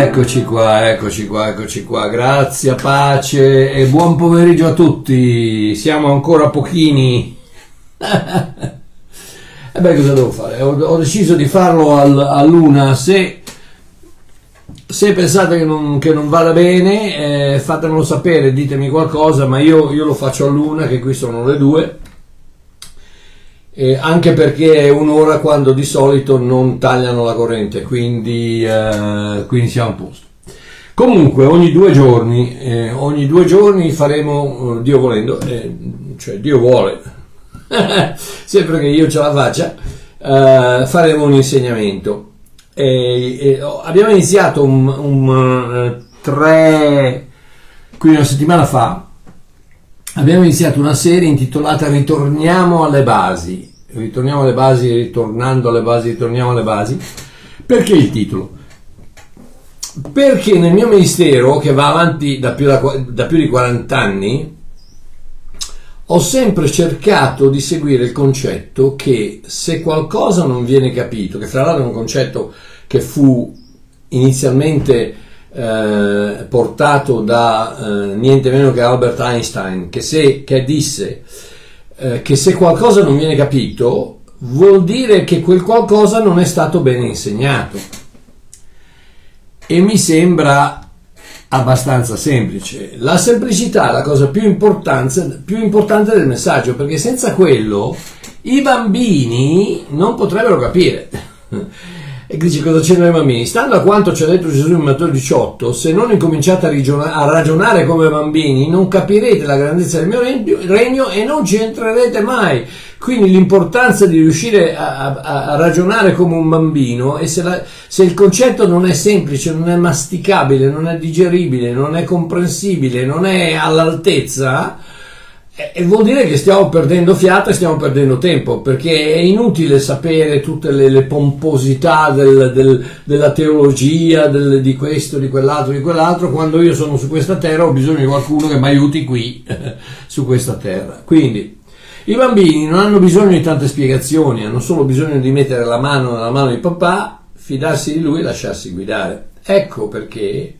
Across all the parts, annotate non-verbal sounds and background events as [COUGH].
Eccoci qua, eccoci qua, eccoci qua. Grazie, pace e buon pomeriggio a tutti. Siamo ancora pochini. [LAUGHS] E beh, cosa devo fare? Ho, ho deciso di farlo al, a luna. Se, se pensate che non, che non vada bene, eh, fatemelo sapere, ditemi qualcosa, ma io, io lo faccio a luna, che qui sono le due. Eh, anche perché è un'ora quando di solito non tagliano la corrente, quindi, eh, quindi siamo a posto. Comunque ogni due giorni, eh, ogni due giorni faremo, eh, Dio volendo, eh, cioè Dio vuole, [LAUGHS] sempre che io ce la faccia, eh, faremo un insegnamento. abbiamo iniziato un, un tre, quindi una settimana fa, abbiamo iniziato una serie intitolata Ritorniamo alle basi ritorniamo alle basi, ritornando alle basi, ritorniamo alle basi. Perché il titolo? Perché nel mio ministero, che va avanti da più, da, da più di 40 anni, ho sempre cercato di seguire il concetto che se qualcosa non viene capito, che fra l'altro è un concetto che fu inizialmente eh, portato da eh, niente meno che Albert Einstein, che, se, che disse eh, che se qualcosa non viene capito vuol dire che quel qualcosa non è stato bene insegnato. E mi sembra abbastanza semplice. La semplicità è la cosa più, più importante del messaggio, perché senza quello i bambini non potrebbero capire. [LAUGHS] E dice cosa c'entra i bambini? Stando a quanto ci ha detto Gesù in Matteo 18, se non incominciate a, rigiona- a, ragionare come bambini, non capirete la grandezza del mio regno e non ci entrerete mai. Quindi l'importanza di riuscire a, a, a ragionare come un bambino e se, la, se il concetto non è semplice, non è masticabile, non è digeribile, non è comprensibile, non è all'altezza, e vuol dire che stiamo perdendo fiato e stiamo perdendo tempo, perché è inutile sapere tutte le, le pomposità del, del, della teologia, del, di questo, di quell'altro, di quell'altro, quando io sono su questa terra ho bisogno di qualcuno che mi aiuti qui, [LAUGHS] su questa terra. Quindi, i bambini non hanno bisogno di tante spiegazioni, hanno solo bisogno di mettere la mano nella mano di papà, fidarsi di lui e lasciarsi guidare. Ecco perché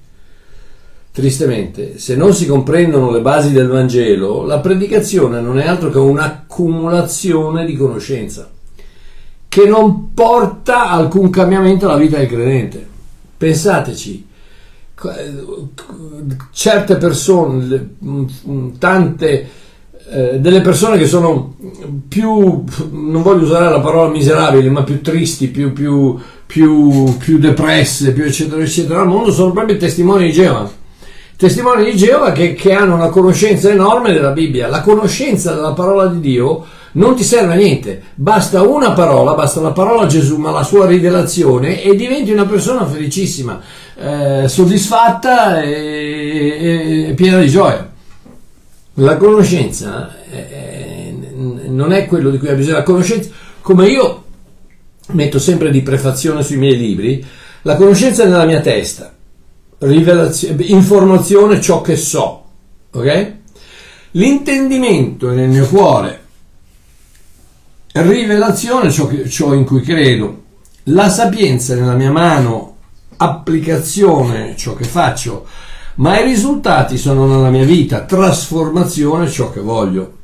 Tristemente, se non si comprendono le basi del Vangelo, la predicazione non è altro che un'accumulazione di conoscenza che non porta alcun cambiamento alla vita del credente. Pensateci, certe persone, tante eh, delle persone che sono più, non voglio usare la parola miserabili, ma più tristi, più, più, più, più depresse, più eccetera eccetera al mondo, sono proprio testimoni di Geova testimoni di Geova che, che, hanno una conoscenza enorme della Bibbia. La conoscenza della parola di Dio non ti serve a niente, basta una parola, basta la parola Gesù, ma la sua rivelazione e diventi una persona felicissima, eh, soddisfatta e, e, piena di gioia. La conoscenza eh, non è quello di cui ha bisogno, la conoscenza, come io metto sempre di prefazione sui miei libri, la conoscenza è nella mia testa informazione ciò che so, ok? L'intendimento è nel mio cuore, rivelazione ciò, che, ciò in cui credo, la sapienza nella mia mano, applicazione ciò che faccio, ma i risultati sono nella mia vita, trasformazione ciò che voglio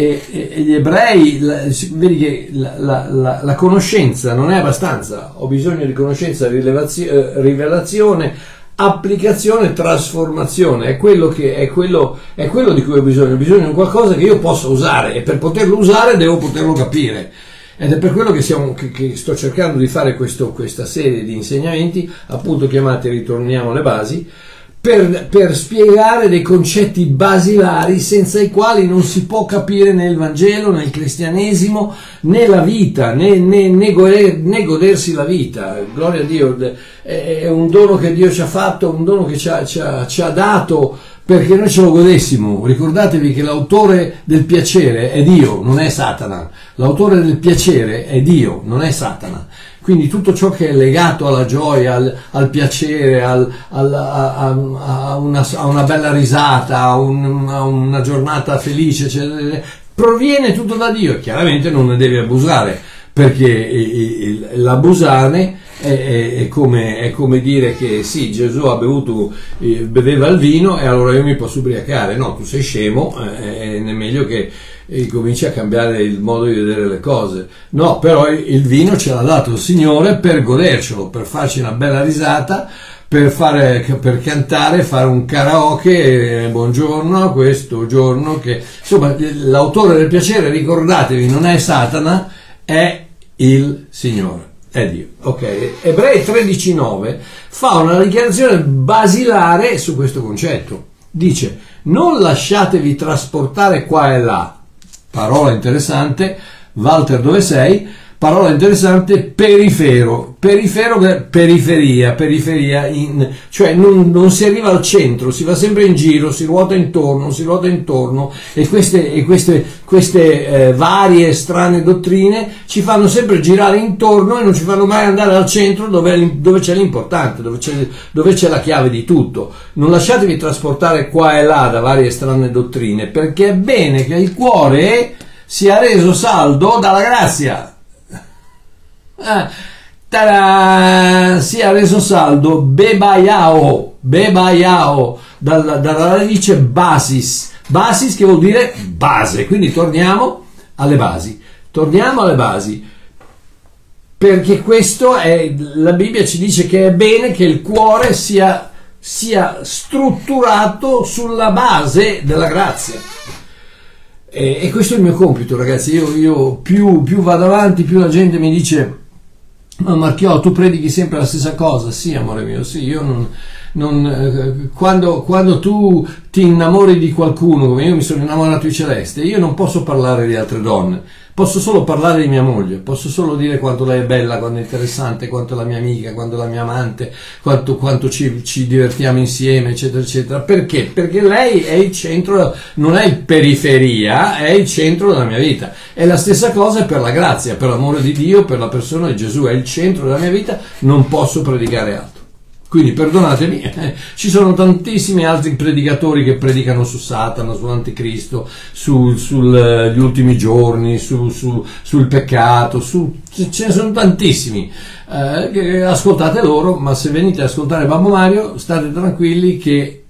e, e, gli ebrei, la, vedi che la, la, la, conoscenza non è abbastanza, ho bisogno di conoscenza, eh, rivelazione, applicazione, trasformazione, è quello, che, è, quello, è quello di cui ho bisogno, ho bisogno di qualcosa che io possa usare. E per poterlo usare devo poterlo capire. Ed è per quello che, siamo, che, che sto cercando di fare questo, questa serie di insegnamenti, appunto chiamati Ritorniamo alle basi, per, per, spiegare dei concetti basilari senza i quali non si può capire né il Vangelo, né il cristianesimo, né la vita, né, né, né, goder, né godersi la vita. Gloria a Dio, è un dono che Dio ci ha fatto, un dono che ci ha, ci ha, ci ha dato perché noi ce lo godessimo. Ricordatevi che l'autore del piacere è Dio, non è Satana. L'autore del piacere è Dio, non è Satana. Quindi tutto ciò che è legato alla gioia, al, al piacere, al, al, a, a, una, a, una, bella risata, a, un, a una giornata felice, eccetera, proviene tutto da Dio. Chiaramente non ne devi abusare perché l'abusare è, è, è, come, è, come, dire che sì, Gesù bevuto, eh, beveva il vino e allora io mi posso ubriacare. No, tu sei scemo, eh, è meglio che eh, cominci a cambiare il modo di vedere le cose. No, però il vino ce l'ha dato il Signore per godercelo, per farci una bella risata per, fare, per cantare, fare un karaoke, eh, buongiorno, questo giorno che... Insomma, l'autore del piacere, ricordatevi, non è Satana, è il Signore. È Dio. Ok, Ebrei 13.9 fa una dichiarazione basilare su questo concetto. Dice, non lasciatevi trasportare qua e là. Parola interessante, Walter dove sei? Parola interessante, perifero, perifero, periferia, periferia, in, cioè non, non, si arriva al centro, si va sempre in giro, si ruota intorno, si ruota intorno e queste, e queste, queste eh, varie strane dottrine ci fanno sempre girare intorno e non ci fanno mai andare al centro dove, dove c'è l'importante, dove c'è, dove c'è la chiave di tutto. Non lasciatevi trasportare qua e là da varie strane dottrine perché è bene che il cuore sia reso saldo dalla grazia Ah, si è reso saldo. Bebaiao, bebaiao. Dalla, dalla radice basis, basis che vuol dire base, quindi torniamo alle basi, torniamo alle basi, perché questo è, la Bibbia ci dice che è bene che il cuore sia, sia strutturato sulla base della grazia. E, e, questo è il mio compito, ragazzi. Io, io più, più vado avanti, più la gente mi dice ma Marchiò, tu predichi sempre la stessa cosa? Sì, amore mio, sì, io non... non eh, quando, quando, tu ti innamori di qualcuno, come io mi sono innamorato di Celeste, io non posso parlare di altre donne, posso solo parlare di mia moglie, posso solo dire quanto lei è bella, quanto è interessante, quanto è la mia amica, quanto è la mia amante, quanto, quanto ci, ci, divertiamo insieme, eccetera, eccetera. Perché? Perché lei è il centro, non è periferia, è il centro della mia vita. È la stessa cosa per la grazia, per l'amore di Dio, per la persona di Gesù, è il centro della mia vita, non posso predicare altro. Quindi perdonatemi, eh, [LAUGHS] ci sono tantissimi altri predicatori che predicano su Satana, sull'anticristo, su, sugli eh, ultimi giorni, su, su, sul peccato, su, ce ne sono tantissimi. Eh, ascoltate loro, ma se venite ad ascoltare Babbo Mario, state tranquilli che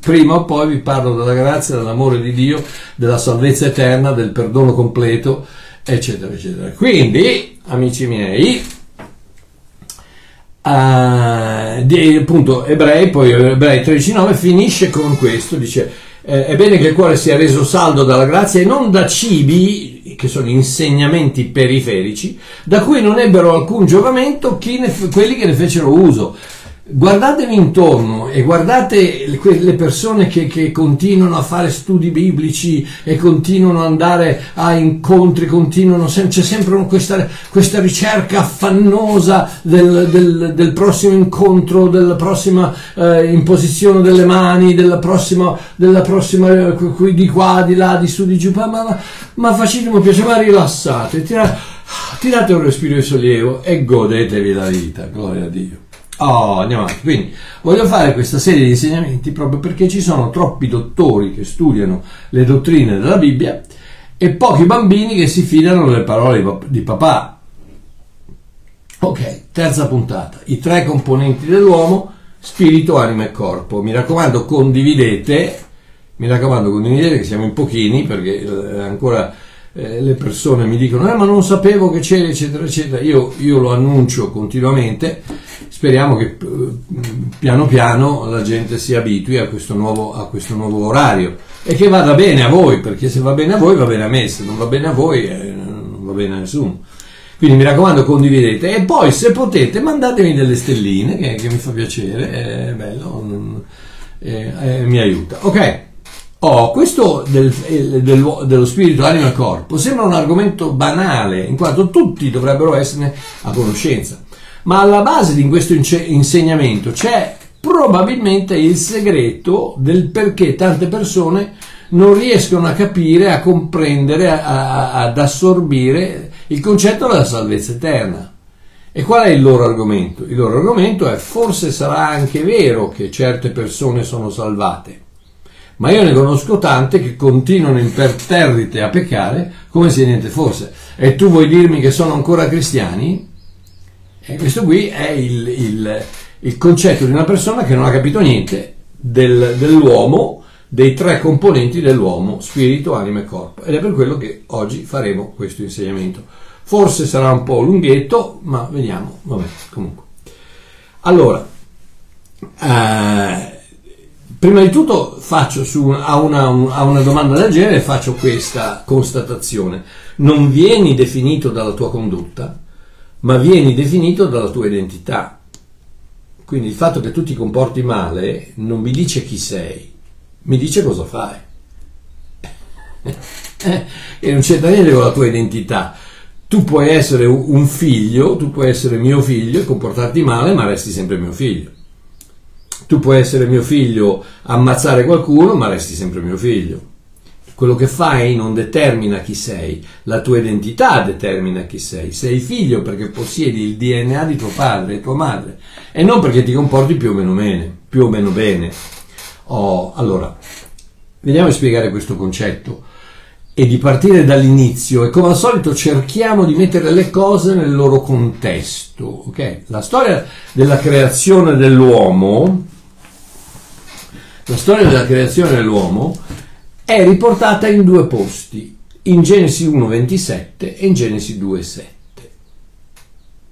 prima o poi vi parlo della grazia, dell'amore di Dio, della salvezza eterna, del perdono completo, eccetera, eccetera. Quindi, amici miei, uh, di appunto ebrei, poi ebrei 13.9 finisce con questo, dice eh, è bene che il cuore sia reso saldo dalla grazia e non da cibi, che sono insegnamenti periferici, da cui non ebbero alcun giovamento ne, quelli che ne fecero uso Guardatevi intorno e guardate le persone che, che, continuano a fare studi biblici e continuano ad andare a incontri, continuano, c'è sempre questa, questa ricerca affannosa del, del, del, prossimo incontro, della prossima eh, imposizione delle mani, della prossima, della prossima eh, di qua, di là, di su, di giù, ma, ma, ma facetemi piacere, ma rilassate, tirate, tirate un respiro di sollievo e godetevi la vita, gloria a Dio. Oh, andiamo avanti. Quindi voglio fare questa serie di insegnamenti proprio perché ci sono troppi dottori che studiano le dottrine della Bibbia e pochi bambini che si fidano delle parole di papà. Ok, terza puntata. I tre componenti dell'uomo, spirito, anima e corpo. Mi raccomando, condividete. Mi raccomando, condividete che siamo in pochini perché eh, ancora eh, le persone mi dicono eh, ma non sapevo che c'era eccetera eccetera io, io lo annuncio continuamente speriamo che eh, piano piano la gente si abitui a questo, nuovo, a questo nuovo orario. E che vada bene a voi perché se va bene a voi va bene a me se non va bene a voi eh, non va bene a nessuno. Quindi mi raccomando condividete. E poi se potete mandatemi delle stelline che, che mi fa piacere è bello è, mi aiuta. Ok. Oh, questo del, del, dello spirito, anima e corpo sembra un argomento banale, in quanto tutti dovrebbero esserne a conoscenza, ma alla base di questo insegnamento c'è probabilmente il segreto del perché tante persone non riescono a capire, a comprendere, a, a, ad assorbire il concetto della salvezza eterna. E qual è il loro argomento? Il loro argomento è forse sarà anche vero che certe persone sono salvate ma io ne conosco tante che continuano imperterrite a peccare come se niente fosse. E tu vuoi dirmi che sono ancora cristiani? E questo qui è il, il, il concetto di una persona che non ha capito niente del, dell'uomo, dei tre componenti dell'uomo, spirito, anima e corpo. Ed è per quello che oggi faremo questo insegnamento. Forse sarà un po' lunghetto, ma vediamo. Vabbè, comunque. Allora, eh, prima di tutto faccio su, a, una, a una domanda del genere faccio questa constatazione. Non vieni definito dalla tua condotta, ma vieni definito dalla tua identità. Quindi il fatto che tu ti comporti male non mi dice chi sei, mi dice cosa fai. [LAUGHS] e non c'entra niente con la tua identità. Tu puoi essere un figlio, tu puoi essere mio figlio e comportarti male, ma resti sempre mio figlio. Tu puoi essere mio figlio, ammazzare qualcuno, ma resti sempre mio figlio. Quello che fai non determina chi sei, la tua identità determina chi sei. Sei figlio perché possiedi il DNA di tuo padre e tua madre e non perché ti comporti più o meno bene. Più o meno bene. Oh, allora, vediamo a spiegare questo concetto e di partire dall'inizio e come al solito cerchiamo di mettere le cose nel loro contesto. Okay? La storia della creazione dell'uomo, la storia della creazione dell'uomo è riportata in due posti, in Genesi 1.27 e in Genesi 2.7.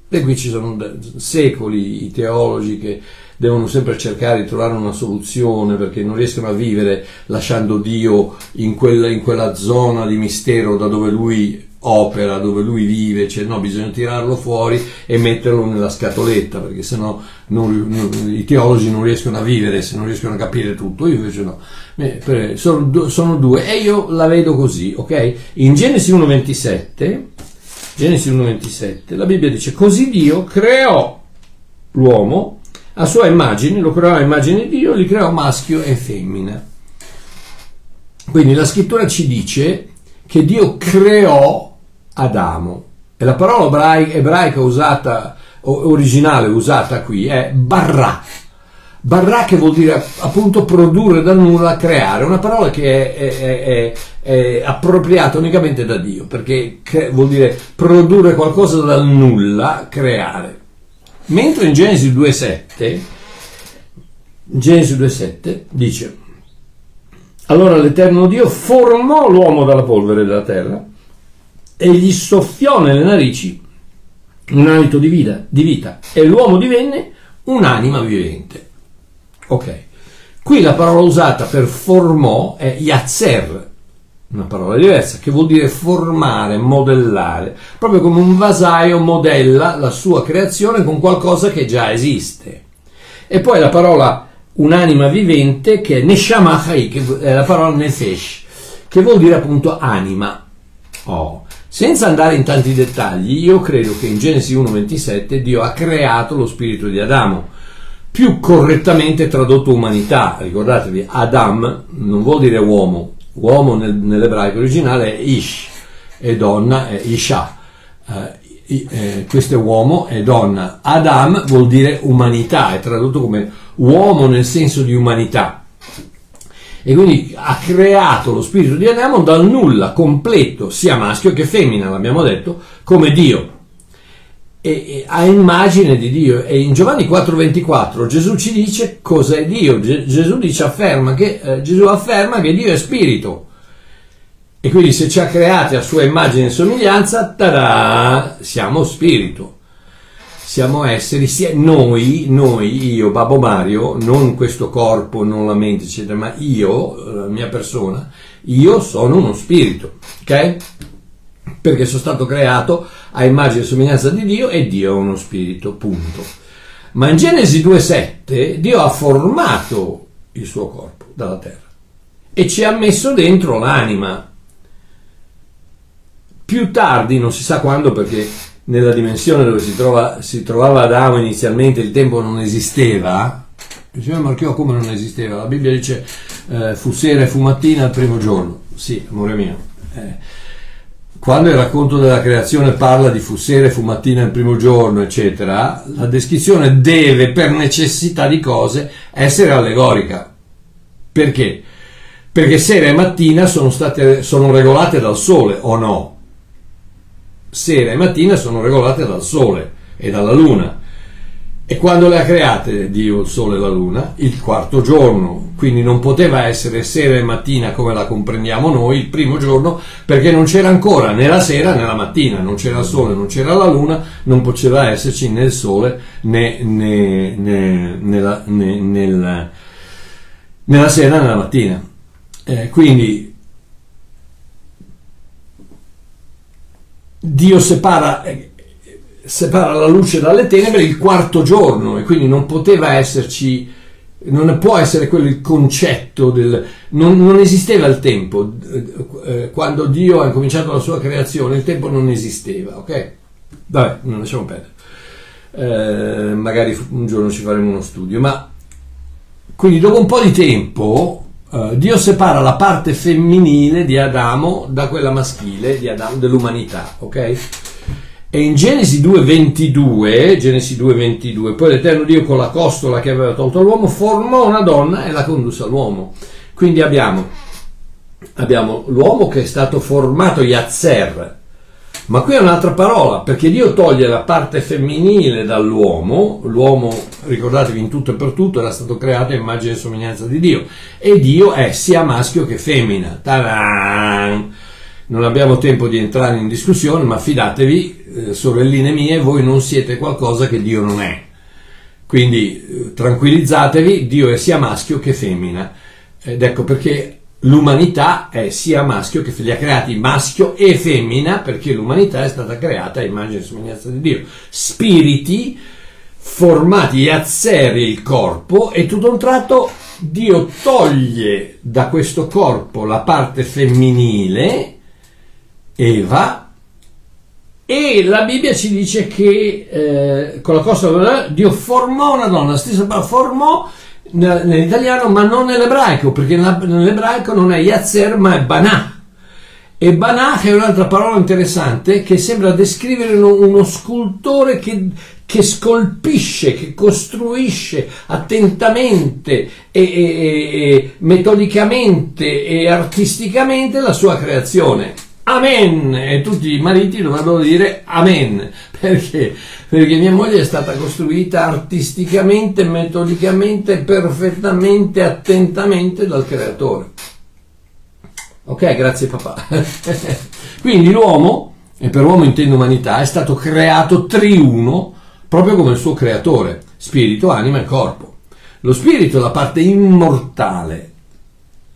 E qui ci sono secoli i teologi che devono sempre cercare di trovare una soluzione perché non riescono a vivere lasciando Dio in quella, in quella zona di mistero da dove lui opera, dove lui vive, cioè no, bisogna tirarlo fuori e metterlo nella scatoletta, perché sennò non, non, i teologi non riescono a vivere, se non riescono a capire tutto, io invece no. Eh, sono, sono due e io la vedo così, ok? In Genesi 1.27, Genesi 1.27, la Bibbia dice, così Dio creò l'uomo a sua immagine, lo creò a immagine di Dio, li creò maschio e femmina. Quindi la scrittura ci dice che Dio creò Adamo e la parola ebraica usata, originale usata qui è barra. Barra che vuol dire appunto produrre dal nulla, creare, una parola che è, è, è, è appropriata unicamente da Dio, perché vuol dire produrre qualcosa dal nulla, creare. Mentre in Genesi 2.7, Genesi 2.7 dice, allora l'Eterno Dio formò l'uomo dalla polvere della terra e gli soffiò nelle narici un alito di vita, di vita e l'uomo divenne un'anima vivente. Ok, qui la parola usata per formò è yatzer, una parola diversa, che vuol dire formare, modellare, proprio come un vasaio modella la sua creazione con qualcosa che già esiste. E poi la parola un'anima vivente che è Neshama Chai, che è la parola Nefesh, che vuol dire appunto anima. Oh. Senza andare in tanti dettagli, io credo che in Genesi 1.27 Dio ha creato lo spirito di Adamo, più correttamente tradotto umanità. Ricordatevi, Adam non vuol dire uomo, uomo nel, nell'ebraico originale è Ish e donna è Isha. Eh, eh, questo è uomo e donna. Adam vuol dire umanità, è tradotto come uomo nel senso di umanità. E quindi ha creato lo spirito di Adamo dal nulla, completo, sia maschio che femmina, l'abbiamo detto, come Dio. E, e, a immagine di Dio. E in Giovanni 4:24 Gesù ci dice cos'è Dio. Gesù dice, afferma che, eh, Gesù afferma che Dio è spirito. E quindi se ci ha creati a sua immagine e somiglianza, tada, siamo spirito siamo esseri, sia noi, noi, io, Babbo Mario, non questo corpo, non la mente, eccetera, ma io, la mia persona, io sono uno spirito, ok? Perché sono stato creato a immagine e somiglianza di Dio e Dio è uno spirito, punto. Ma in Genesi 2.7 Dio ha formato il suo corpo dalla terra e ci ha messo dentro l'anima. Più tardi, non si sa quando perché nella dimensione dove si, trova, si trovava Adamo inizialmente il tempo non esisteva, il signore Marchiò come non esisteva? La Bibbia dice eh, fu sera e fu mattina al primo giorno. Sì, amore mio. Eh, quando il racconto della creazione parla di fu sera e fu mattina il primo giorno, eccetera, la descrizione deve, per necessità di cose, essere allegorica. Perché? Perché sera e mattina sono, state, sono regolate dal sole o no? Sera e mattina sono regolate dal sole e dalla luna. E quando le ha create Dio, il sole e la luna? Il quarto giorno. Quindi non poteva essere sera e mattina come la comprendiamo noi, il primo giorno, perché non c'era ancora né la sera né la mattina, non c'era il sole, non c'era la luna, non poteva esserci né il sole né, né, né, nella, né nel, nella sera né la mattina. Eh, quindi Dio separa, eh, separa la luce dalle tenebre il quarto giorno e quindi non poteva esserci, non può essere quello il concetto del... non, non esisteva il tempo. Eh, quando Dio ha cominciato la sua creazione il tempo non esisteva, ok? Vabbè, non lasciamo perdere. Eh, magari un giorno ci faremo uno studio, ma quindi dopo un po' di tempo Uh, Dio separa la parte femminile di Adamo da quella maschile di Adamo, dell'umanità, ok? E in Genesi 2.22, Genesi 2.22, poi l'Eterno Dio con la costola che aveva tolto all'uomo formò una donna e la condusse all'uomo. Quindi abbiamo, abbiamo l'uomo che è stato formato, Yatzer, ma qui è un'altra parola, perché Dio toglie la parte femminile dall'uomo, l'uomo, ricordatevi, in tutto e per tutto era stato creato a immagine e somiglianza di Dio, e Dio è sia maschio che femmina. Ta-da! Non abbiamo tempo di entrare in discussione, ma fidatevi, eh, sorelline mie, voi non siete qualcosa che Dio non è. Quindi eh, tranquillizzatevi, Dio è sia maschio che femmina. Ed ecco perché l'umanità è sia maschio che li ha creati maschio e femmina perché l'umanità è stata creata a immagine e somiglianza di Dio. Spiriti formati a azzeri il corpo e tutto un tratto Dio toglie da questo corpo la parte femminile, Eva, e la Bibbia ci dice che eh, con la costa Dio formò una donna, stessa parola, formò nell'italiano, ma non nell'ebraico, perché nell'ebraico non è Yatzer, ma è Banah. E Banah è un'altra parola interessante che sembra descrivere uno, uno scultore che, che, scolpisce, che costruisce attentamente e, e, e metodicamente e artisticamente la sua creazione. Amen! E tutti i mariti dovrebbero dire Amen. Perché? Perché mia moglie è stata costruita artisticamente, metodicamente, perfettamente, attentamente dal creatore. Ok, grazie papà. [LAUGHS] Quindi l'uomo, e per uomo intendo umanità, è stato creato triuno proprio come il suo creatore, spirito, anima e corpo. Lo spirito la parte immortale.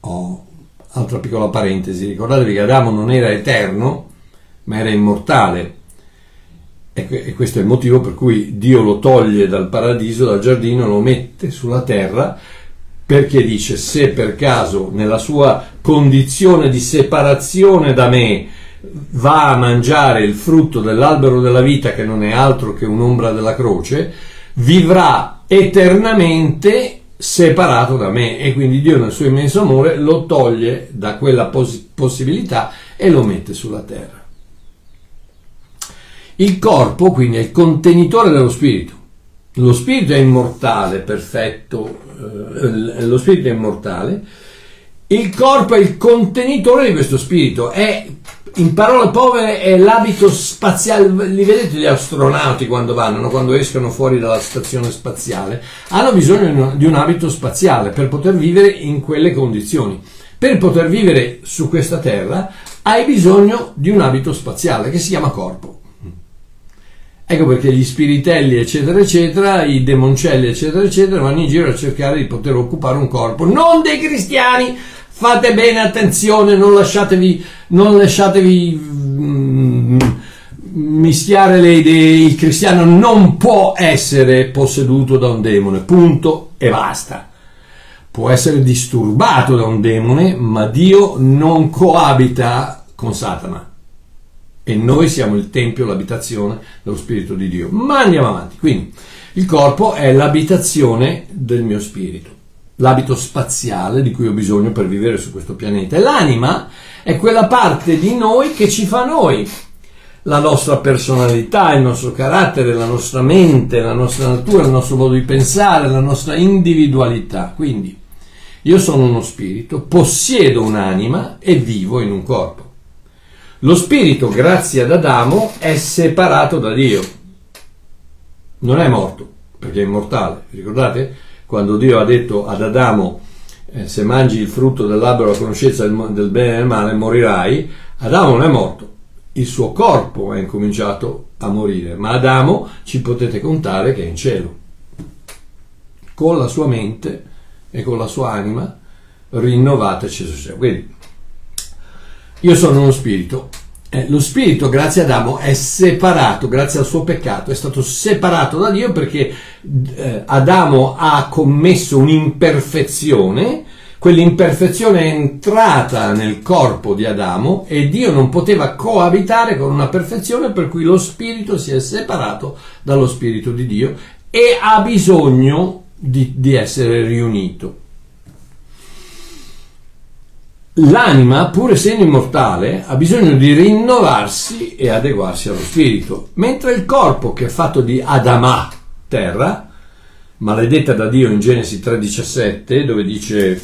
Oh, altra piccola parentesi, ricordatevi che Adamo non era eterno, ma era immortale. E questo è il motivo per cui Dio lo toglie dal paradiso, dal giardino, lo mette sulla terra, perché dice se per caso nella sua condizione di separazione da me va a mangiare il frutto dell'albero della vita, che non è altro che un'ombra della croce, vivrà eternamente separato da me e quindi Dio nel suo immenso amore lo toglie da quella poss- possibilità e lo mette sulla terra. Il corpo quindi è il contenitore dello spirito. Lo spirito è immortale, perfetto, eh, lo spirito è immortale. Il corpo è il contenitore di questo spirito, è in parole povere è l'abito spaziale, li vedete gli astronauti quando vanno, quando escono fuori dalla stazione spaziale, hanno bisogno di un abito spaziale per poter vivere in quelle condizioni. Per poter vivere su questa Terra hai bisogno di un abito spaziale che si chiama corpo. Ecco perché gli spiritelli, eccetera, eccetera, i demoncelli, eccetera, eccetera, vanno in giro a cercare di poter occupare un corpo, non dei cristiani, Fate bene attenzione, non lasciatevi, non lasciatevi mm, mischiare le idee. Il cristiano non può essere posseduto da un demone, punto e basta. Può essere disturbato da un demone, ma Dio non coabita con Satana. E noi siamo il tempio, l'abitazione dello Spirito di Dio. Ma andiamo avanti. Quindi, il corpo è l'abitazione del mio spirito l'abito spaziale di cui ho bisogno per vivere su questo pianeta. E l'anima è quella parte di noi che ci fa noi. La nostra personalità, il nostro carattere, la nostra mente, la nostra natura, il nostro modo di pensare, la nostra individualità. Quindi Io sono uno spirito, possiedo un'anima e vivo in un corpo. Lo spirito, grazie ad Adamo, è separato da Dio. Non è morto, perché è immortale. Ricordate? Quando Dio ha detto ad Adamo, eh, se mangi il frutto dell'albero della conoscenza del, bene e del male, morirai. Adamo non è morto, il suo corpo è incominciato a morire, ma Adamo ci potete contare che è in cielo. Con la sua mente e con la sua anima rinnovata e Quindi, io sono uno spirito. Eh, lo spirito, grazie ad Adamo, è separato, grazie al suo peccato, è stato separato da Dio perché eh, Adamo ha commesso un'imperfezione Quell'imperfezione è entrata nel corpo di Adamo e Dio non poteva coabitare con una perfezione per cui lo spirito si è separato dallo spirito di Dio e ha bisogno di, di essere riunito. L'anima, pur essendo immortale, ha bisogno di rinnovarsi e adeguarsi allo spirito, mentre il corpo, che è fatto di Adamà, terra, maledetta da Dio in Genesi 3:17, dove dice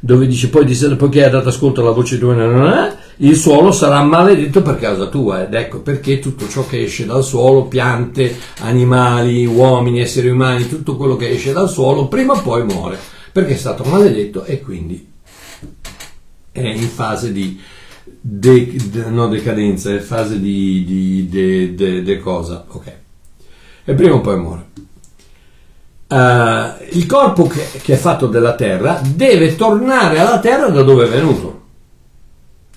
dove dice poi poiché hai dato ascolto alla voce tua, il suolo sarà maledetto per causa tua. Ed ecco perché tutto ciò che esce dal suolo, piante, animali, uomini, esseri umani, tutto quello che esce dal suolo, prima o poi muore, perché è stato maledetto e quindi è in fase di de, de, no, decadenza, è in fase di, di de, de, de cosa, ok. E prima o poi muore. Uh, il corpo che, che, è fatto della terra deve tornare alla terra da dove è venuto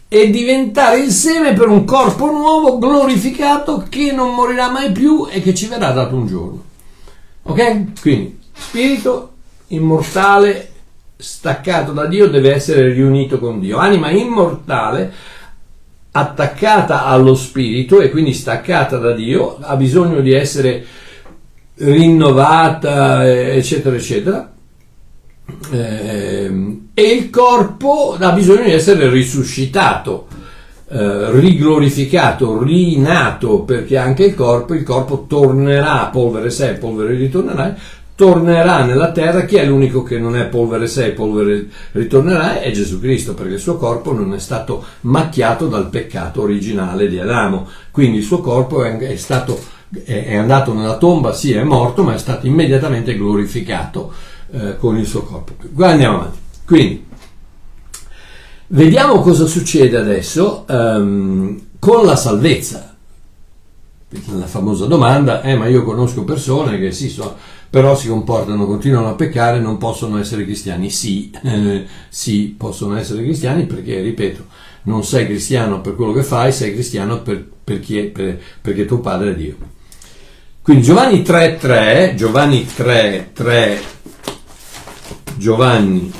e diventare il seme per un corpo nuovo, glorificato, che non morirà mai più e che ci verrà dato un giorno. Ok? Quindi, spirito immortale, staccato da Dio, deve essere riunito con Dio. Anima immortale, attaccata allo spirito e quindi staccata da Dio, ha bisogno di essere rinnovata, eccetera, eccetera. Eh, e il corpo ha bisogno di essere risuscitato, eh, riglorificato, rinato, perché anche il corpo, il corpo tornerà, polvere sé, polvere ritornerà, tornerà nella terra, chi è l'unico che non è polvere sé, polvere ritornerà? È Gesù Cristo, perché il suo corpo non è stato macchiato dal peccato originale di Adamo, quindi il suo corpo è, stato è andato nella tomba, sì è morto, ma è stato immediatamente glorificato eh, con il suo corpo. Andiamo avanti. Quindi, vediamo cosa succede adesso um, con la salvezza. La famosa domanda è: ma io conosco persone che sì, so, però si comportano, continuano a peccare, non possono essere cristiani. Sì, eh, sì, possono essere cristiani perché, ripeto, non sei cristiano per quello che fai, sei cristiano per, per è, per, perché tuo padre è Dio. Quindi Giovanni 3.3, Giovanni 3.3, Giovanni,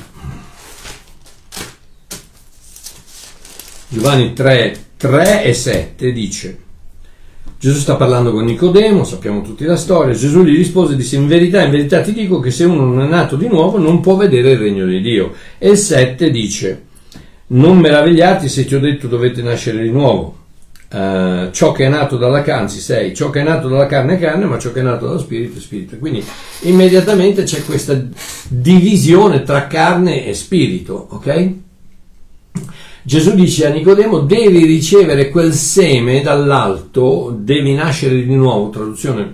Giovanni 3, 3 e 7 dice, Gesù sta parlando con Nicodemo, sappiamo tutti la storia, Gesù gli rispose disse in verità, in verità ti dico che se uno non è nato di nuovo non può vedere il regno di Dio. E il 7 dice, non meravigliarti se ti ho detto dovete nascere di nuovo Uh, ciò che è nato dalla carne, anzi sei, ciò che è nato dalla carne è carne, ma ciò che è nato dallo spirito è spirito. Quindi immediatamente c'è questa divisione tra carne e spirito, ok? Gesù dice a Nicodemo, devi ricevere quel seme dall'alto, devi nascere di nuovo, traduzione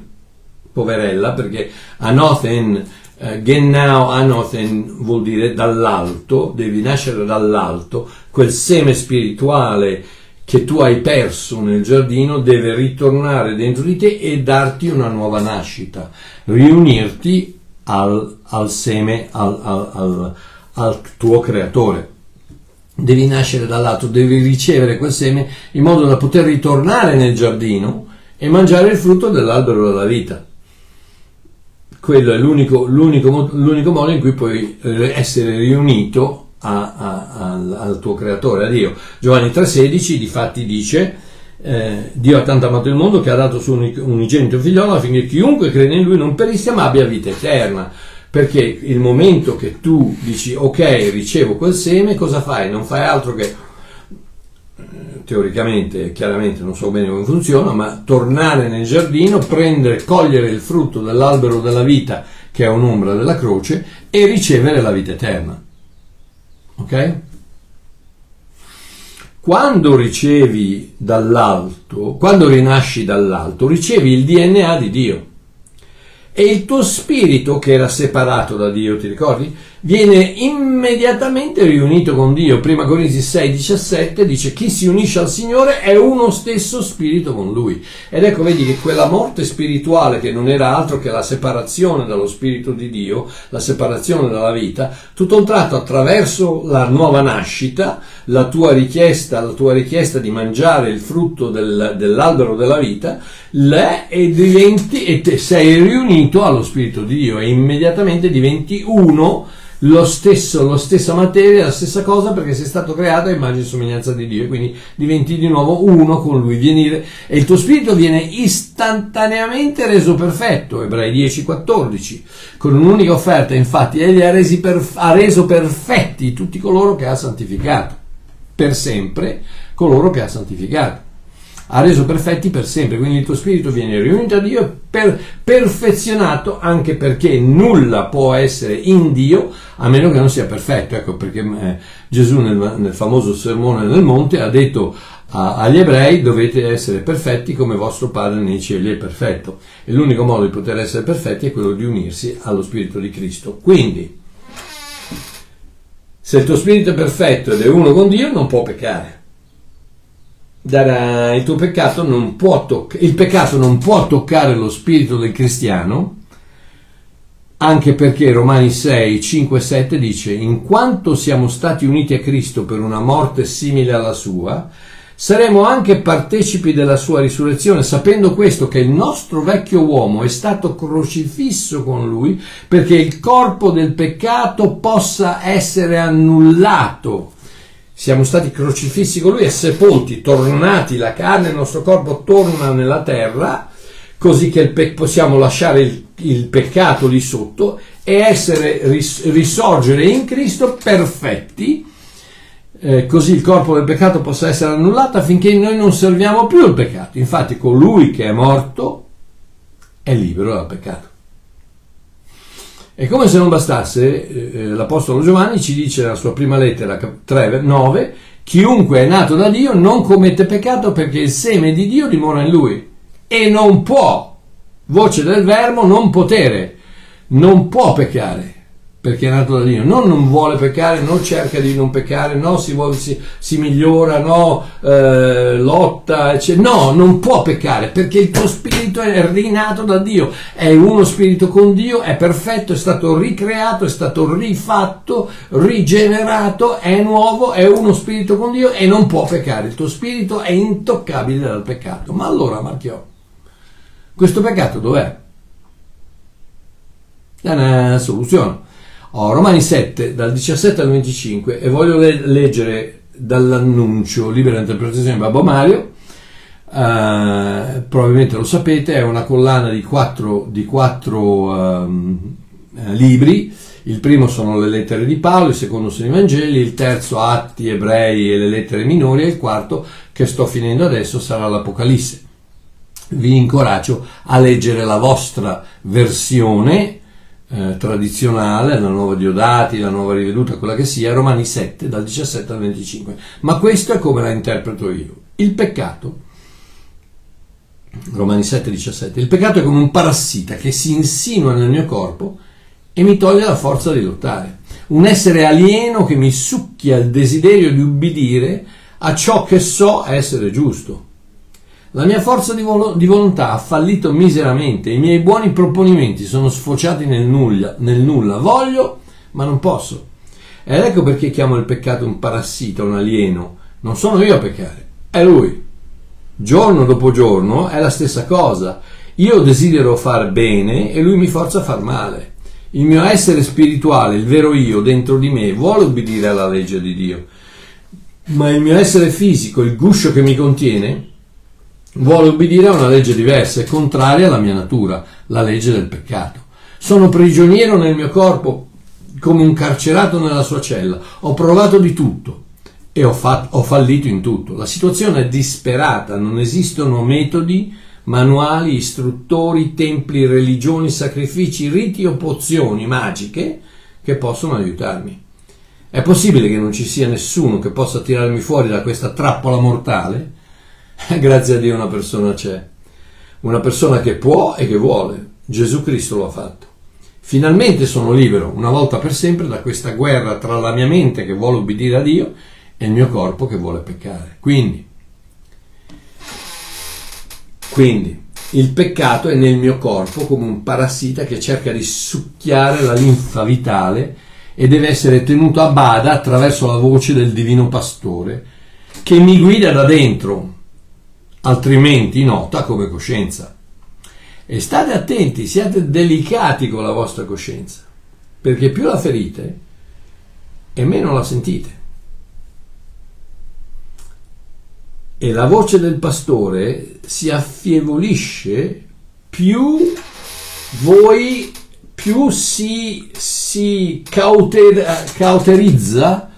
poverella, perché anothen, uh, gennao anothen vuol dire dall'alto, devi nascere dall'alto, quel seme spirituale che tu hai perso nel giardino deve ritornare dentro di te e darti una nuova nascita, riunirti al, al seme, al, al, al, tuo creatore. Devi nascere dall'alto, devi ricevere quel seme in modo da poter ritornare nel giardino e mangiare il frutto dell'albero della vita. Quello è l'unico, l'unico, l'unico modo in cui puoi essere riunito a, a, al, al, tuo creatore, a Dio. Giovanni 3,16 di fatti dice eh, Dio ha tanto amato il mondo che ha dato suo unigenito figliolo affinché chiunque crede in lui non perisca ma abbia vita eterna. Perché il momento che tu dici ok, ricevo quel seme, cosa fai? Non fai altro che eh, teoricamente, chiaramente non so bene come funziona, ma tornare nel giardino, prendere, cogliere il frutto dell'albero della vita che è un'ombra della croce, e ricevere la vita eterna. Ok? Quando ricevi dall'alto, quando rinasci dall'alto, ricevi il DNA di Dio. E il tuo spirito, che era separato da Dio, ti ricordi? Viene immediatamente riunito con Dio. Prima Corinzi 6, 17 dice chi si unisce al Signore è uno stesso spirito con Lui. Ed ecco, vedi che quella morte spirituale che non era altro che la separazione dallo Spirito di Dio, la separazione dalla vita, tutto un tratto attraverso la nuova nascita, la tua richiesta, la tua richiesta di mangiare il frutto del, dell'albero della vita, le e diventi e sei riunito allo Spirito di Dio e immediatamente diventi uno lo stesso, lo stessa materia, la stessa cosa perché sei stato creato a immagine e somiglianza di Dio e quindi diventi di nuovo uno con Lui vieni, e il tuo spirito viene istantaneamente reso perfetto, Ebrei 10-14, con un'unica offerta infatti egli ha, per, ha reso perfetti tutti coloro che ha santificato, per sempre coloro che ha santificato ha reso perfetti per sempre, quindi il tuo spirito viene riunito a Dio per, perfezionato anche perché nulla può essere in Dio a meno che non sia perfetto. Ecco perché eh, Gesù nel, nel, famoso sermone del monte ha detto a, agli ebrei dovete essere perfetti come vostro Padre nei cieli è perfetto e l'unico modo di poter essere perfetti è quello di unirsi allo Spirito di Cristo. Quindi, se il tuo spirito è perfetto ed è uno con Dio, non può peccare il tuo peccato non può toccare, il peccato non può toccare lo spirito del cristiano, anche perché Romani 6, 5 e 7 dice, in quanto siamo stati uniti a Cristo per una morte simile alla sua, saremo anche partecipi della sua risurrezione, sapendo questo che il nostro vecchio uomo è stato crocifisso con lui perché il corpo del peccato possa essere annullato siamo stati crocifissi con lui e sepolti, tornati, la carne, il nostro corpo torna nella terra, così che pe- possiamo lasciare il, il, peccato lì sotto e essere ris- risorgere in Cristo perfetti, eh, così il corpo del peccato possa essere annullato affinché noi non serviamo più il peccato. Infatti colui che è morto è libero dal peccato. E come se non bastasse, eh, eh l'Apostolo Giovanni ci dice nella sua prima lettera 3, 9, chiunque è nato da Dio non commette peccato perché il seme di Dio dimora in lui e non può, voce del verbo, non potere, non può peccare perché è nato da Dio, non non vuole peccare, non cerca di non peccare, no si, vuole, si, si migliora, no eh, lotta, eccetera. no, non può peccare perché il tuo spirito è rinato da Dio, è uno spirito con Dio, è perfetto, è stato ricreato, è stato rifatto, rigenerato, è nuovo, è uno spirito con Dio e non può peccare, il tuo spirito è intoccabile dal peccato. Ma allora, Marchiò, questo peccato dov'è? È una soluzione Oh, Romani 7, dal 17 al 25, e voglio le- leggere dall'annuncio Libera interpretazione di Babbo Mario. Uh, probabilmente lo sapete, è una collana di quattro, di quattro um, libri. Il primo sono le lettere di Paolo, il secondo sono i Vangeli, il terzo Atti, Ebrei e le lettere minori, e il quarto, che sto finendo adesso, sarà l'Apocalisse. Vi incoraggio a leggere la vostra versione eh, tradizionale, la nuova Diodati, la nuova riveduta, quella che sia, Romani 7 dal 17 al 25. Ma questo è come la interpreto io. Il peccato, Romani 7, 17, il peccato è come un parassita che si insinua nel mio corpo e mi toglie la forza di lottare. Un essere alieno che mi succhia il desiderio di ubbidire a ciò che so essere giusto. La mia forza di, vol- di, volontà ha fallito miseramente, i miei buoni proponimenti sono sfociati nel nulla, nel nulla. Voglio, ma non posso. Ed ecco perché chiamo il peccato un parassita, un alieno. Non sono io a peccare, è lui. Giorno dopo giorno è la stessa cosa. Io desidero far bene e lui mi forza a far male. Il mio essere spirituale, il vero io dentro di me, vuole ubbidire alla legge di Dio. Ma il mio essere fisico, il guscio che mi contiene, vuole obbedire a una legge diversa e contraria alla mia natura, la legge del peccato. Sono prigioniero nel mio corpo come un carcerato nella sua cella. Ho provato di tutto e ho, fa- ho fallito in tutto. La situazione è disperata, non esistono metodi, manuali, istruttori, templi, religioni, sacrifici, riti o pozioni magiche che possono aiutarmi. È possibile che non ci sia nessuno che possa tirarmi fuori da questa trappola mortale? [LAUGHS] Grazie a Dio una persona c'è. Una persona che può e che vuole. Gesù Cristo lo ha fatto. Finalmente sono libero, una volta per sempre, da questa guerra tra la mia mente che vuole ubbidire a Dio e il mio corpo che vuole peccare. Quindi, quindi il peccato è nel mio corpo come un parassita che cerca di succhiare la linfa vitale e deve essere tenuto a bada attraverso la voce del divino pastore che mi guida da dentro, altrimenti nota come coscienza. E state attenti, siate delicati con la vostra coscienza, perché più la ferite e meno la sentite. e la voce del pastore si affievolisce più voi più si, si cauter, cauterizza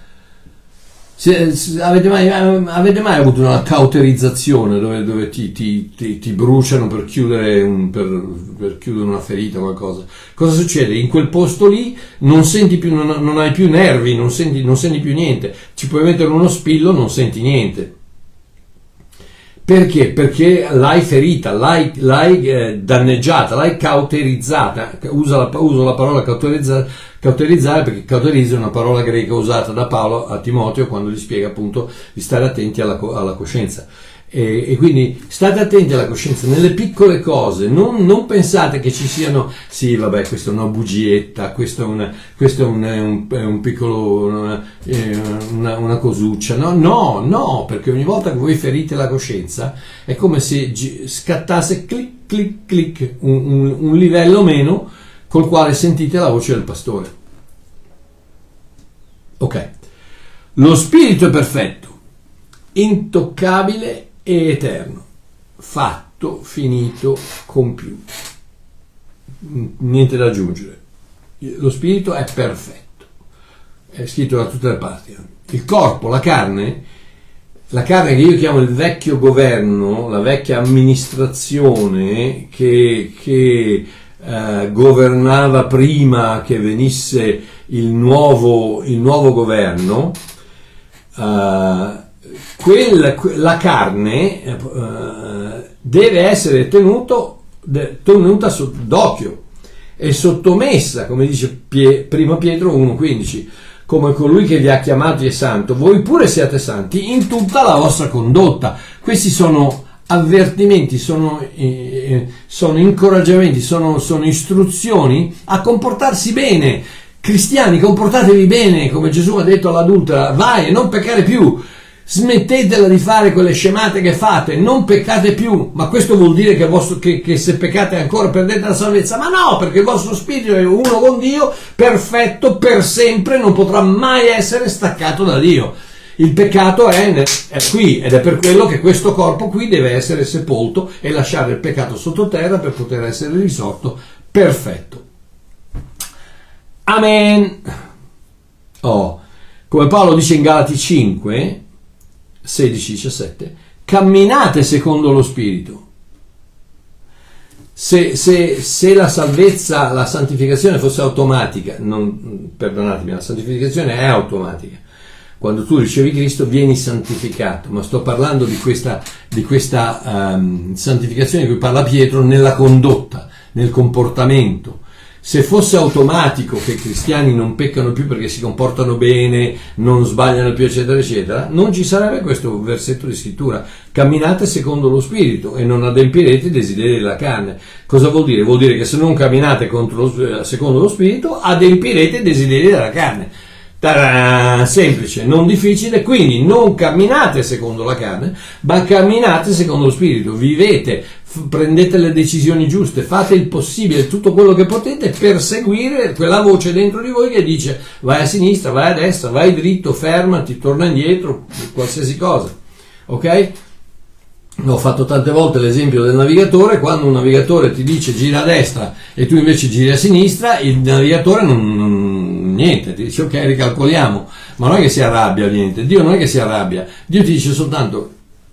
se, se, avete, mai, avete, mai, avuto una cauterizzazione dove, dove ti, ti, ti, ti, bruciano per chiudere, un, per, per chiudere, una ferita o qualcosa? Cosa succede? In quel posto lì non più, non, non hai più nervi, non senti, non senti più niente. Ci puoi mettere uno spillo, non senti niente. Perché? Perché l'hai ferita, l'hai, l'hai eh, danneggiata, l'hai cauterizzata. La, uso la parola cauterizzare, cauterizzare perché cauterizza è una parola greca usata da Paolo a Timoteo quando gli spiega appunto di stare attenti alla, alla coscienza. E, e, quindi state attenti alla coscienza nelle piccole cose, non, non, pensate che ci siano, sì vabbè questa è una bugietta, questo è, una, questo è, un, un, un, piccolo, una, una, una, cosuccia, no, no, no, perché ogni volta che voi ferite la coscienza è come se scattasse clic, clic, clic, un, un livello meno col quale sentite la voce del pastore. Ok, lo spirito è perfetto, intoccabile e eterno, fatto, finito, compiuto. Niente da aggiungere. Lo spirito è perfetto, è scritto da tutte le parti. Il corpo, la carne, la carne che io chiamo il vecchio governo, la vecchia amministrazione che, che eh, governava prima che venisse il nuovo, il nuovo governo, eh, quel, la carne eh, deve essere tenuto, de, tenuta d'occhio e sottomessa, come dice Pie, Pietro 1,15, come colui che vi ha chiamati è santo, voi pure siate santi in tutta la vostra condotta. Questi sono avvertimenti, sono, eh, sono incoraggiamenti, sono, sono istruzioni a comportarsi bene. Cristiani, comportatevi bene, come Gesù ha detto all'adultera, vai e non peccare più smettetela di fare quelle scemate che fate, non peccate più, ma questo vuol dire che, vostro, che, che, se peccate ancora perdete la salvezza, ma no, perché il vostro spirito è uno con Dio, perfetto per sempre, non potrà mai essere staccato da Dio. Il peccato è, è qui ed è per quello che questo corpo qui deve essere sepolto e lasciare il peccato sottoterra per poter essere risorto perfetto. Amen. Oh, come Paolo dice in Galati 5, 16-17, camminate secondo lo Spirito. Se, se, se, la salvezza, la santificazione fosse automatica, non, perdonatemi, la santificazione è automatica. Quando tu ricevi Cristo vieni santificato, ma sto parlando di questa, di questa um, santificazione di cui parla Pietro nella condotta, nel comportamento se fosse automatico che i cristiani non peccano più perché si comportano bene, non sbagliano più, eccetera, eccetera, non ci sarebbe questo versetto di scrittura. Camminate secondo lo spirito e non adempirete i desideri della carne. Cosa vuol dire? Vuol dire che se non camminate lo, secondo lo spirito, adempirete i desideri della carne. Ta-da! Semplice, non difficile, quindi non camminate secondo la carne, ma camminate secondo lo spirito, vivete, prendete le decisioni giuste, fate il possibile, tutto quello che potete per seguire quella voce dentro di voi che dice vai a sinistra, vai a destra, vai dritto, fermati, torna indietro, qualsiasi cosa. Ok? Ho fatto tante volte l'esempio del navigatore, quando un navigatore ti dice gira a destra e tu invece giri a sinistra, il navigatore non, non niente, ti dice ok ricalcoliamo, ma non è che si arrabbia niente, Dio non è che si arrabbia, Dio ti dice soltanto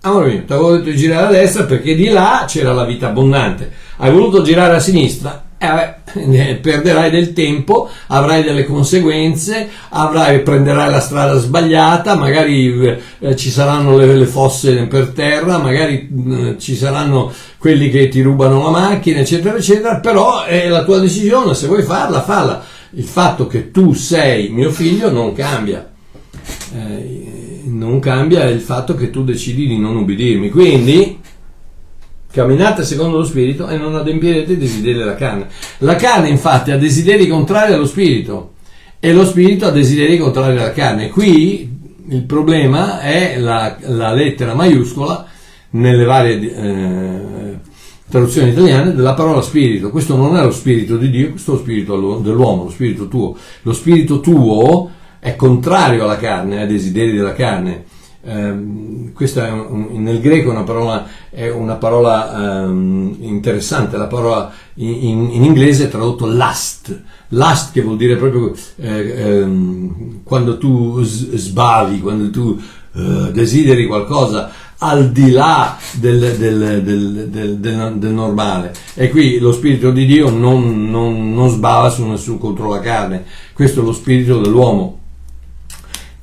amore mio, ti avevo detto di girare a destra perché di là c'era la vita abbondante. Hai voluto girare a sinistra? [LAUGHS] Eh, perderai del tempo, avrai delle conseguenze, avrai, prenderai la strada sbagliata, magari eh, ci saranno le, le, fosse per terra, magari eh, ci saranno quelli che ti rubano la macchina, eccetera, eccetera, però è la tua decisione, se vuoi farla, falla. Il fatto che tu sei mio figlio non cambia. Eh, non cambia il fatto che tu decidi di non ubbidirmi. Quindi, Camminate secondo lo spirito e non adempierete i desideri della carne. La carne infatti ha desideri contrari allo spirito e lo spirito ha desideri contrari alla carne. Qui il problema è la, la lettera maiuscola nelle varie eh, traduzioni italiane della parola spirito. Questo non è lo spirito di Dio, questo è lo spirito dell'uomo, lo spirito tuo. Lo spirito tuo è contrario alla carne, ai desideri della carne Um, questa un, nel greco è una parola, è una parola um, interessante, la parola in, in, in, inglese è tradotto lust, lust che vuol dire proprio eh, um, quando tu sbavi, quando tu uh, desideri qualcosa al di là del, del, del, del, normale. E qui lo Spirito di Dio non, non, non sbava su, su contro la carne, questo è lo Spirito dell'uomo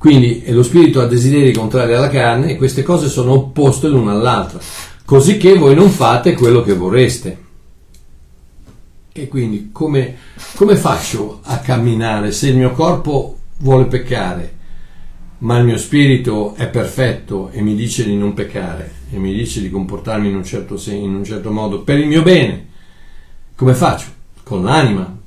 quindi lo spirito ha desideri contrari alla carne e queste cose sono opposte l'una all'altra, così che voi non fate quello che vorreste. E quindi come, come faccio a camminare se il mio corpo vuole peccare, ma il mio spirito è perfetto e mi dice di non peccare e mi dice di comportarmi in un certo, in un certo modo per il mio bene? Come faccio? Con l'anima,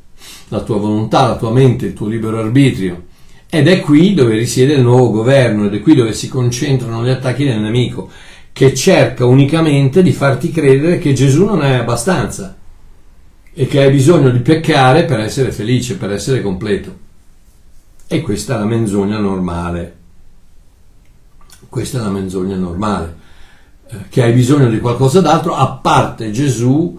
la tua volontà, la tua mente, il tuo libero arbitrio ed è qui dove risiede il nuovo governo ed è qui dove si concentrano gli attacchi del nemico, che cerca unicamente di farti credere che Gesù non è abbastanza e che hai bisogno di peccare per essere felice, per essere completo. E questa è la menzogna normale. Questa è la menzogna normale. Eh, che hai bisogno di qualcosa d'altro a parte Gesù,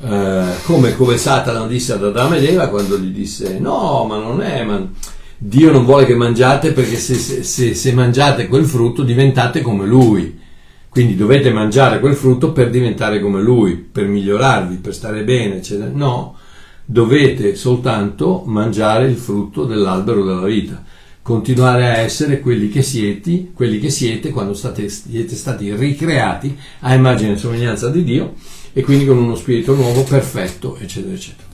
eh, come, come Satana disse ad Adamo ed Eva quando gli disse no, ma non è... Ma Dio non vuole che mangiate perché se, se, se, mangiate quel frutto diventate come Lui. Quindi dovete mangiare quel frutto per diventare come Lui, per migliorarvi, per stare bene, eccetera. No, dovete soltanto mangiare il frutto dell'albero della vita. Continuare a essere quelli che siete, quelli che siete quando state, siete stati ricreati a immagine e somiglianza di Dio e quindi con uno spirito nuovo, perfetto, eccetera, eccetera.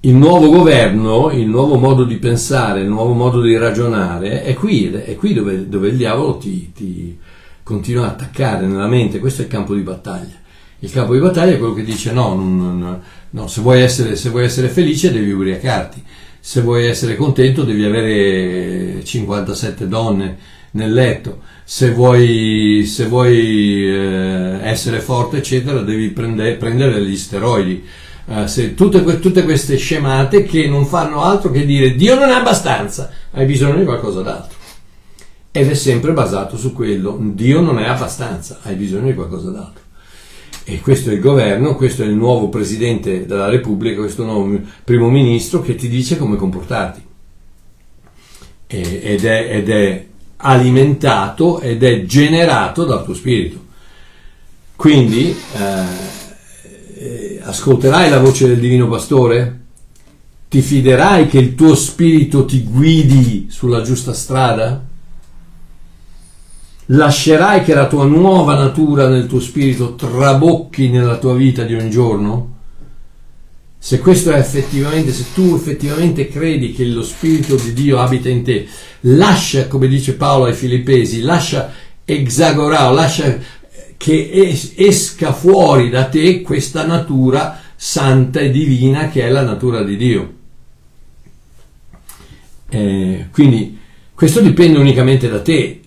Il nuovo governo, il nuovo modo di pensare, il nuovo modo di ragionare è qui, è qui dove, dove il diavolo ti, ti, continua a attaccare nella mente, questo è il campo di battaglia. Il campo di battaglia è quello che dice no, non, no se, vuoi essere, se vuoi essere felice devi ubriacarti, se vuoi essere contento devi avere 57 donne nel letto, se vuoi, se vuoi eh, essere forte eccetera devi prendere, prendere degli steroidi Uh, se, tutte, tutte, queste scemate che non fanno altro che dire Dio non è abbastanza, hai bisogno di qualcosa d'altro. Ed è sempre basato su quello, Dio non è abbastanza, hai bisogno di qualcosa d'altro. E questo è il governo, questo è il nuovo presidente della Repubblica, questo nuovo primo ministro che ti dice come comportarti. E, ed, è, ed è alimentato ed è generato dal tuo spirito. Quindi eh, eh, ascolterai la voce del divino pastore? Ti fiderai che il tuo spirito ti guidi sulla giusta strada? Lascerai che la tua nuova natura nel tuo spirito trabocchi nella tua vita di ogni giorno? Se questo è effettivamente, se tu effettivamente credi che lo Spirito di Dio abita in te, lascia, come dice Paolo ai Filippesi, lascia exagorao, lascia che es- esca fuori da te questa natura santa e divina che è la natura di Dio. Eh, quindi questo dipende unicamente da te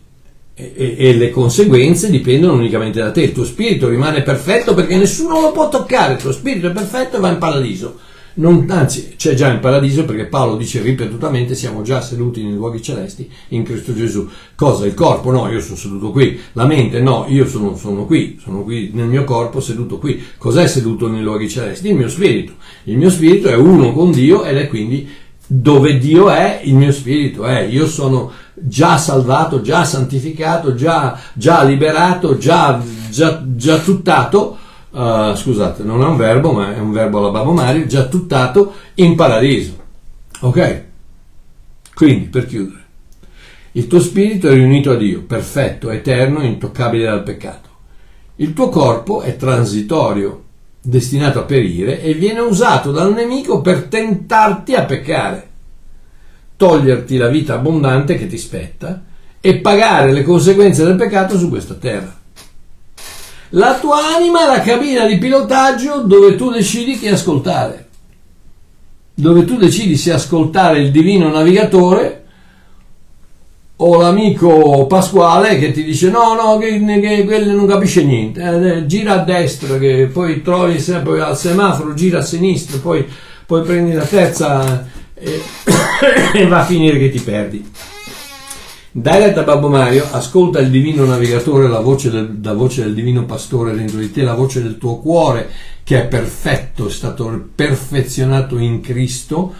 e, e, e, le conseguenze dipendono unicamente da te. Il tuo spirito rimane perfetto perché nessuno lo può toccare, il tuo spirito è perfetto e va in paradiso non, anzi c'è già in paradiso perché Paolo dice ripetutamente siamo già seduti nei luoghi celesti in Cristo Gesù. Cosa? Il corpo? No, io sono seduto qui. La mente? No, io sono, sono qui, sono qui nel mio corpo seduto qui. Cos'è seduto nei luoghi celesti? Il mio spirito. Il mio spirito è uno con Dio ed è quindi Dove Dio è, il mio spirito è. Io sono già salvato, già santificato, già, già liberato, già, già, già tuttato. Uh, scusate, non è un verbo, ma è un verbo alla Babbo Mario, già tuttato in paradiso. Ok? Quindi, per chiudere, il tuo spirito è riunito a Dio, perfetto, eterno, intoccabile dal peccato. Il tuo corpo è transitorio, destinato a perire e viene usato dal nemico per tentarti a peccare, toglierti la vita abbondante che ti spetta e pagare le conseguenze del peccato su questa terra. La tua anima è la cabina di pilotaggio dove tu decidi chi ascoltare, dove tu decidi se ascoltare il divino navigatore o l'amico Pasquale che ti dice no no che, che quello non capisce niente eh, eh, gira a destra che poi trovi poi al semaforo gira a sinistra poi, poi prendi la terza e, [COUGHS] e, va a finire che ti perdi dai retta a Babbo Mario ascolta il divino navigatore la voce, del, la voce del divino pastore dentro di te la voce del tuo cuore che è perfetto è stato perfezionato in Cristo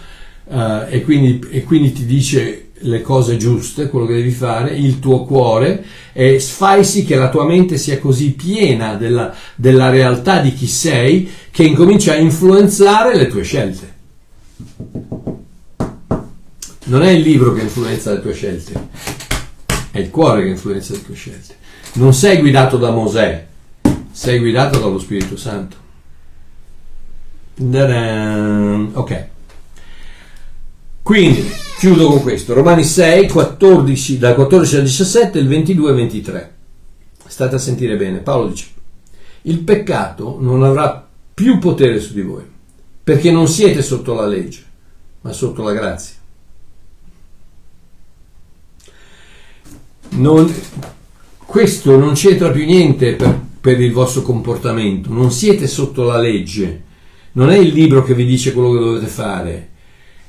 uh, e, quindi, e quindi ti dice le cose giuste, quello che devi fare, il tuo cuore e fai sì che la tua mente sia così piena della, della realtà di chi sei che incomincia a influenzare le tue scelte. Non è il libro che influenza le tue scelte, è il cuore che influenza le tue scelte. Non sei guidato da Mosè, sei guidato dallo Spirito Santo. Ok. Quindi, chiudo con questo, Romani 6, 14, dal 14 al 17, il 22 e 23. State a sentire bene, Paolo dice, il peccato non avrà più potere su di voi, perché non siete sotto la legge, ma sotto la grazia. Non, questo non c'entra più niente per, per il vostro comportamento, non siete sotto la legge, non è il libro che vi dice quello che dovete fare,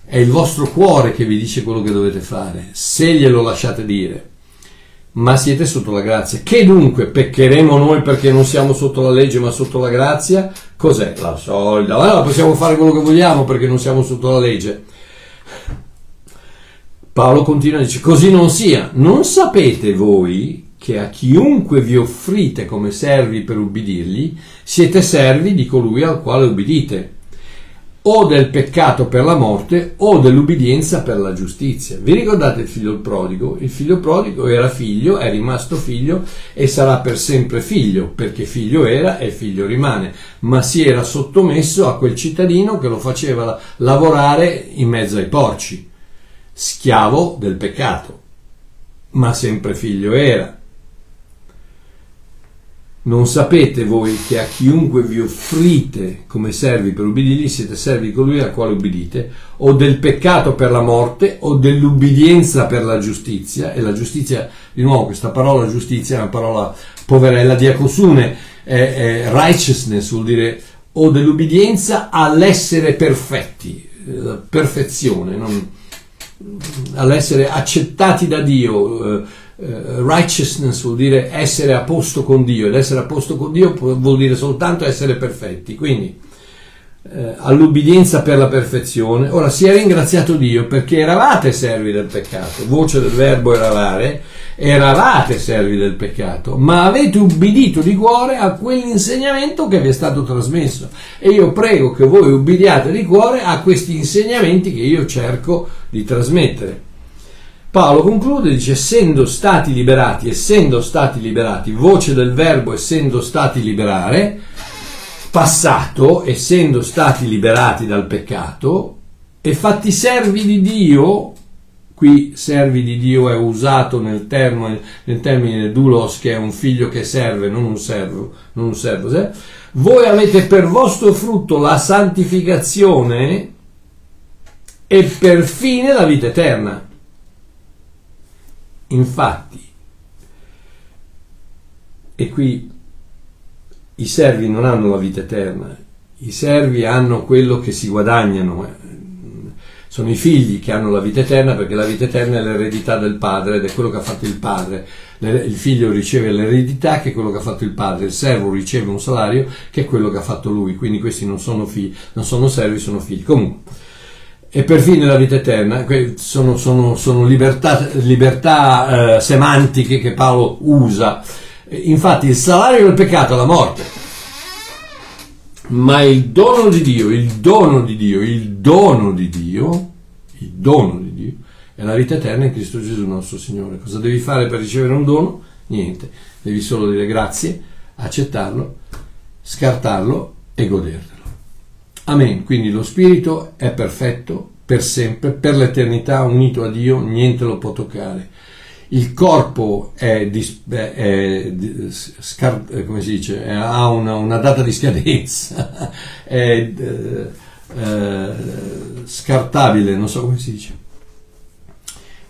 è il vostro cuore che vi dice quello che dovete fare, se glielo lasciate dire. Ma siete sotto la grazia. Che dunque peccheremo noi perché non siamo sotto la legge ma sotto la grazia? Cos'è? La solida. Allora possiamo fare quello che vogliamo perché non siamo sotto la legge. Paolo continua e dice, così non sia. Non sapete voi che a chiunque vi offrite come servi per ubbidirgli, siete servi di colui al quale ubbidite o del peccato per la morte o dell'ubbidienza per la giustizia. Vi ricordate il figlio prodigo? Il figlio prodigo era figlio, è rimasto figlio e sarà per sempre figlio, perché figlio era e figlio rimane, ma si era sottomesso a quel cittadino che lo faceva lavorare in mezzo ai porci, schiavo del peccato, ma sempre figlio era. Non sapete voi che a chiunque vi offrite come servi per ubbidirgli siete servi di colui al quale ubbidite, o del peccato per la morte, o dell'ubbidienza per la giustizia, e la giustizia, di nuovo questa parola giustizia è una parola poverella, diacosune, è, è righteousness vuol dire o dell'ubbidienza all'essere perfetti, eh, perfezione, non, all'essere accettati da Dio. Eh, Uh, righteousness vuol dire essere a posto con Dio ed essere a posto con Dio vuol dire soltanto essere perfetti. Quindi uh, all'ubbidienza per la perfezione. Ora si è ringraziato Dio perché eravate servi del peccato, voce del verbo eravare, eravate servi del peccato, ma avete ubbidito di cuore a quell'insegnamento che vi è stato trasmesso. E io prego che voi ubbidiate di cuore a questi insegnamenti che io cerco di trasmettere. Paolo conclude, dice, essendo stati liberati, essendo stati liberati, voce del verbo essendo stati liberare, passato, essendo stati liberati dal peccato, e fatti servi di Dio, qui servi di Dio è usato nel, termine, nel termine doulos, che è un figlio che serve, non un servo, non un servo, eh? voi avete per vostro frutto la santificazione e per fine la vita eterna. Infatti, e qui i servi non hanno la vita eterna, i servi hanno quello che si guadagnano, sono i figli che hanno la vita eterna perché la vita eterna è l'eredità del padre ed è quello che ha fatto il padre. Il figlio riceve l'eredità che è quello che ha fatto il padre, il servo riceve un salario che è quello che ha fatto lui, quindi questi non sono figli, non sono servi, sono figli. Comunque, e perfino la vita eterna, sono, sono, sono libertà, libertà eh, semantiche che Paolo usa. Infatti il salario del peccato è la morte, ma il dono di Dio, il dono di Dio, il dono di Dio, il dono di Dio è la vita eterna in Cristo Gesù nostro Signore. Cosa devi fare per ricevere un dono? Niente, devi solo dire grazie, accettarlo, scartarlo e goderlo. Amen. Quindi lo spirito è perfetto per sempre, per l'eternità, unito a Dio, niente lo può toccare. Il corpo è, è, è scar, eh, dice, è, ha una, una, data di scadenza, [LAUGHS] è eh, eh, scartabile, non so come si dice.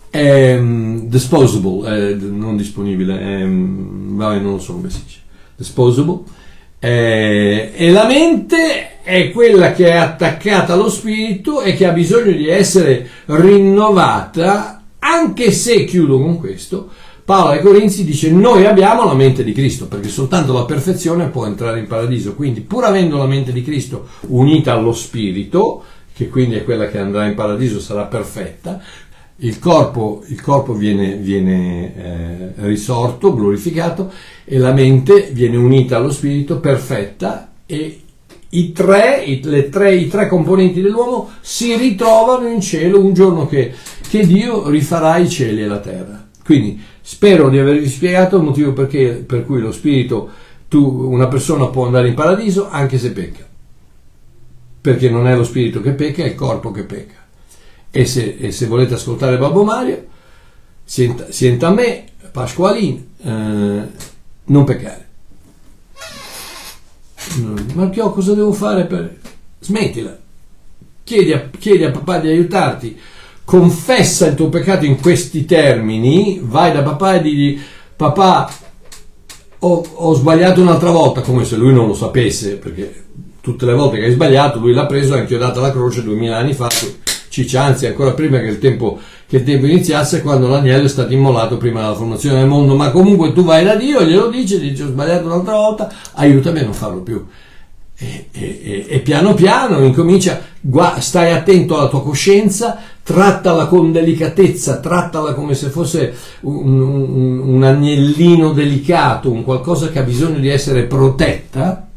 È um, disposable, non disponibile, è, vabbè, non so come si dice. Disposable eh, e la mente è quella che è attaccata allo spirito e che ha bisogno di essere rinnovata, anche se, chiudo con questo, Paolo ai Corinzi dice noi abbiamo la mente di Cristo, perché soltanto la perfezione può entrare in paradiso, quindi pur avendo la mente di Cristo unita allo spirito, che quindi è quella che andrà in paradiso, sarà perfetta, il corpo, il corpo viene, viene eh, risorto, glorificato e la mente viene unita allo spirito, perfetta e i tre, i, tre, i tre componenti dell'uomo si ritrovano in cielo un giorno che, che, Dio rifarà i cieli e la terra. Quindi spero di avervi spiegato il motivo perché, per cui lo spirito, tu, una persona può andare in paradiso anche se pecca. Perché non è lo spirito che pecca, è il corpo che pecca. E se, e se volete ascoltare Babbo Mario, senta, senta a me, Pasqualin, eh, non peccare. Ma Pio, cosa devo fare per... Smettila. Chiedi a, chiedi a papà di aiutarti. Confessa il tuo peccato in questi termini. Vai da papà e digli, papà, ho, ho sbagliato un'altra volta, come se lui non lo sapesse, perché tutte le volte che hai sbagliato lui l'ha preso e ha inchiodato la croce duemila anni fa Ciccia, anzi ancora prima che il, tempo, che il tempo iniziasse, quando l'agnello è stato immolato prima della formazione del mondo, ma comunque tu vai da Dio, glielo dici, dici ho sbagliato un'altra volta, aiutami a non farlo più. E, e, e, piano piano incomincia, stai attento alla tua coscienza, trattala con delicatezza, trattala come se fosse un, un, un agnellino delicato, un qualcosa che ha bisogno di essere protetta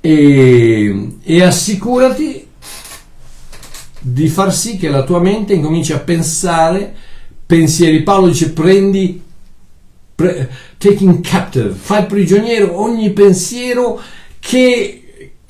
e, e assicurati di far sì che la tua mente incominci a pensare pensieri. Paolo dice prendi, pre, taking captive, fai prigioniero ogni pensiero che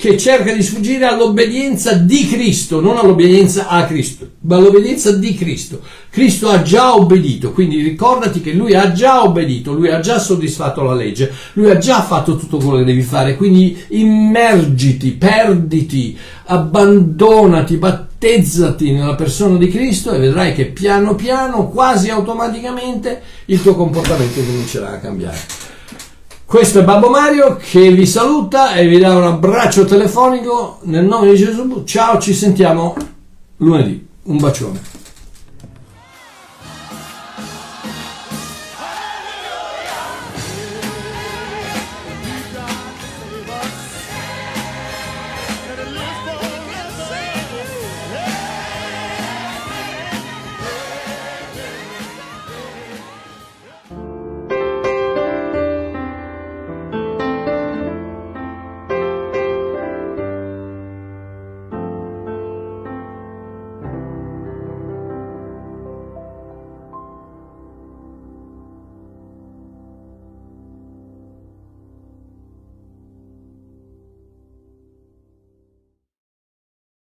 che cerca di sfuggire all'obbedienza di Cristo, non all'obbedienza a Cristo, ma all'obbedienza di Cristo. Cristo ha già obbedito, quindi ricordati che lui ha già obbedito, lui ha già soddisfatto la legge, lui ha già fatto tutto quello che devi fare, quindi immergiti, perditi, abbandonati, battezzati nella persona di Cristo e vedrai che piano piano, quasi automaticamente, il tuo comportamento comincerà a cambiare. Questo è Babbo Mario che vi saluta e vi dà un abbraccio telefonico nel nome di Gesù. Ciao, ci sentiamo lunedì. Un bacione.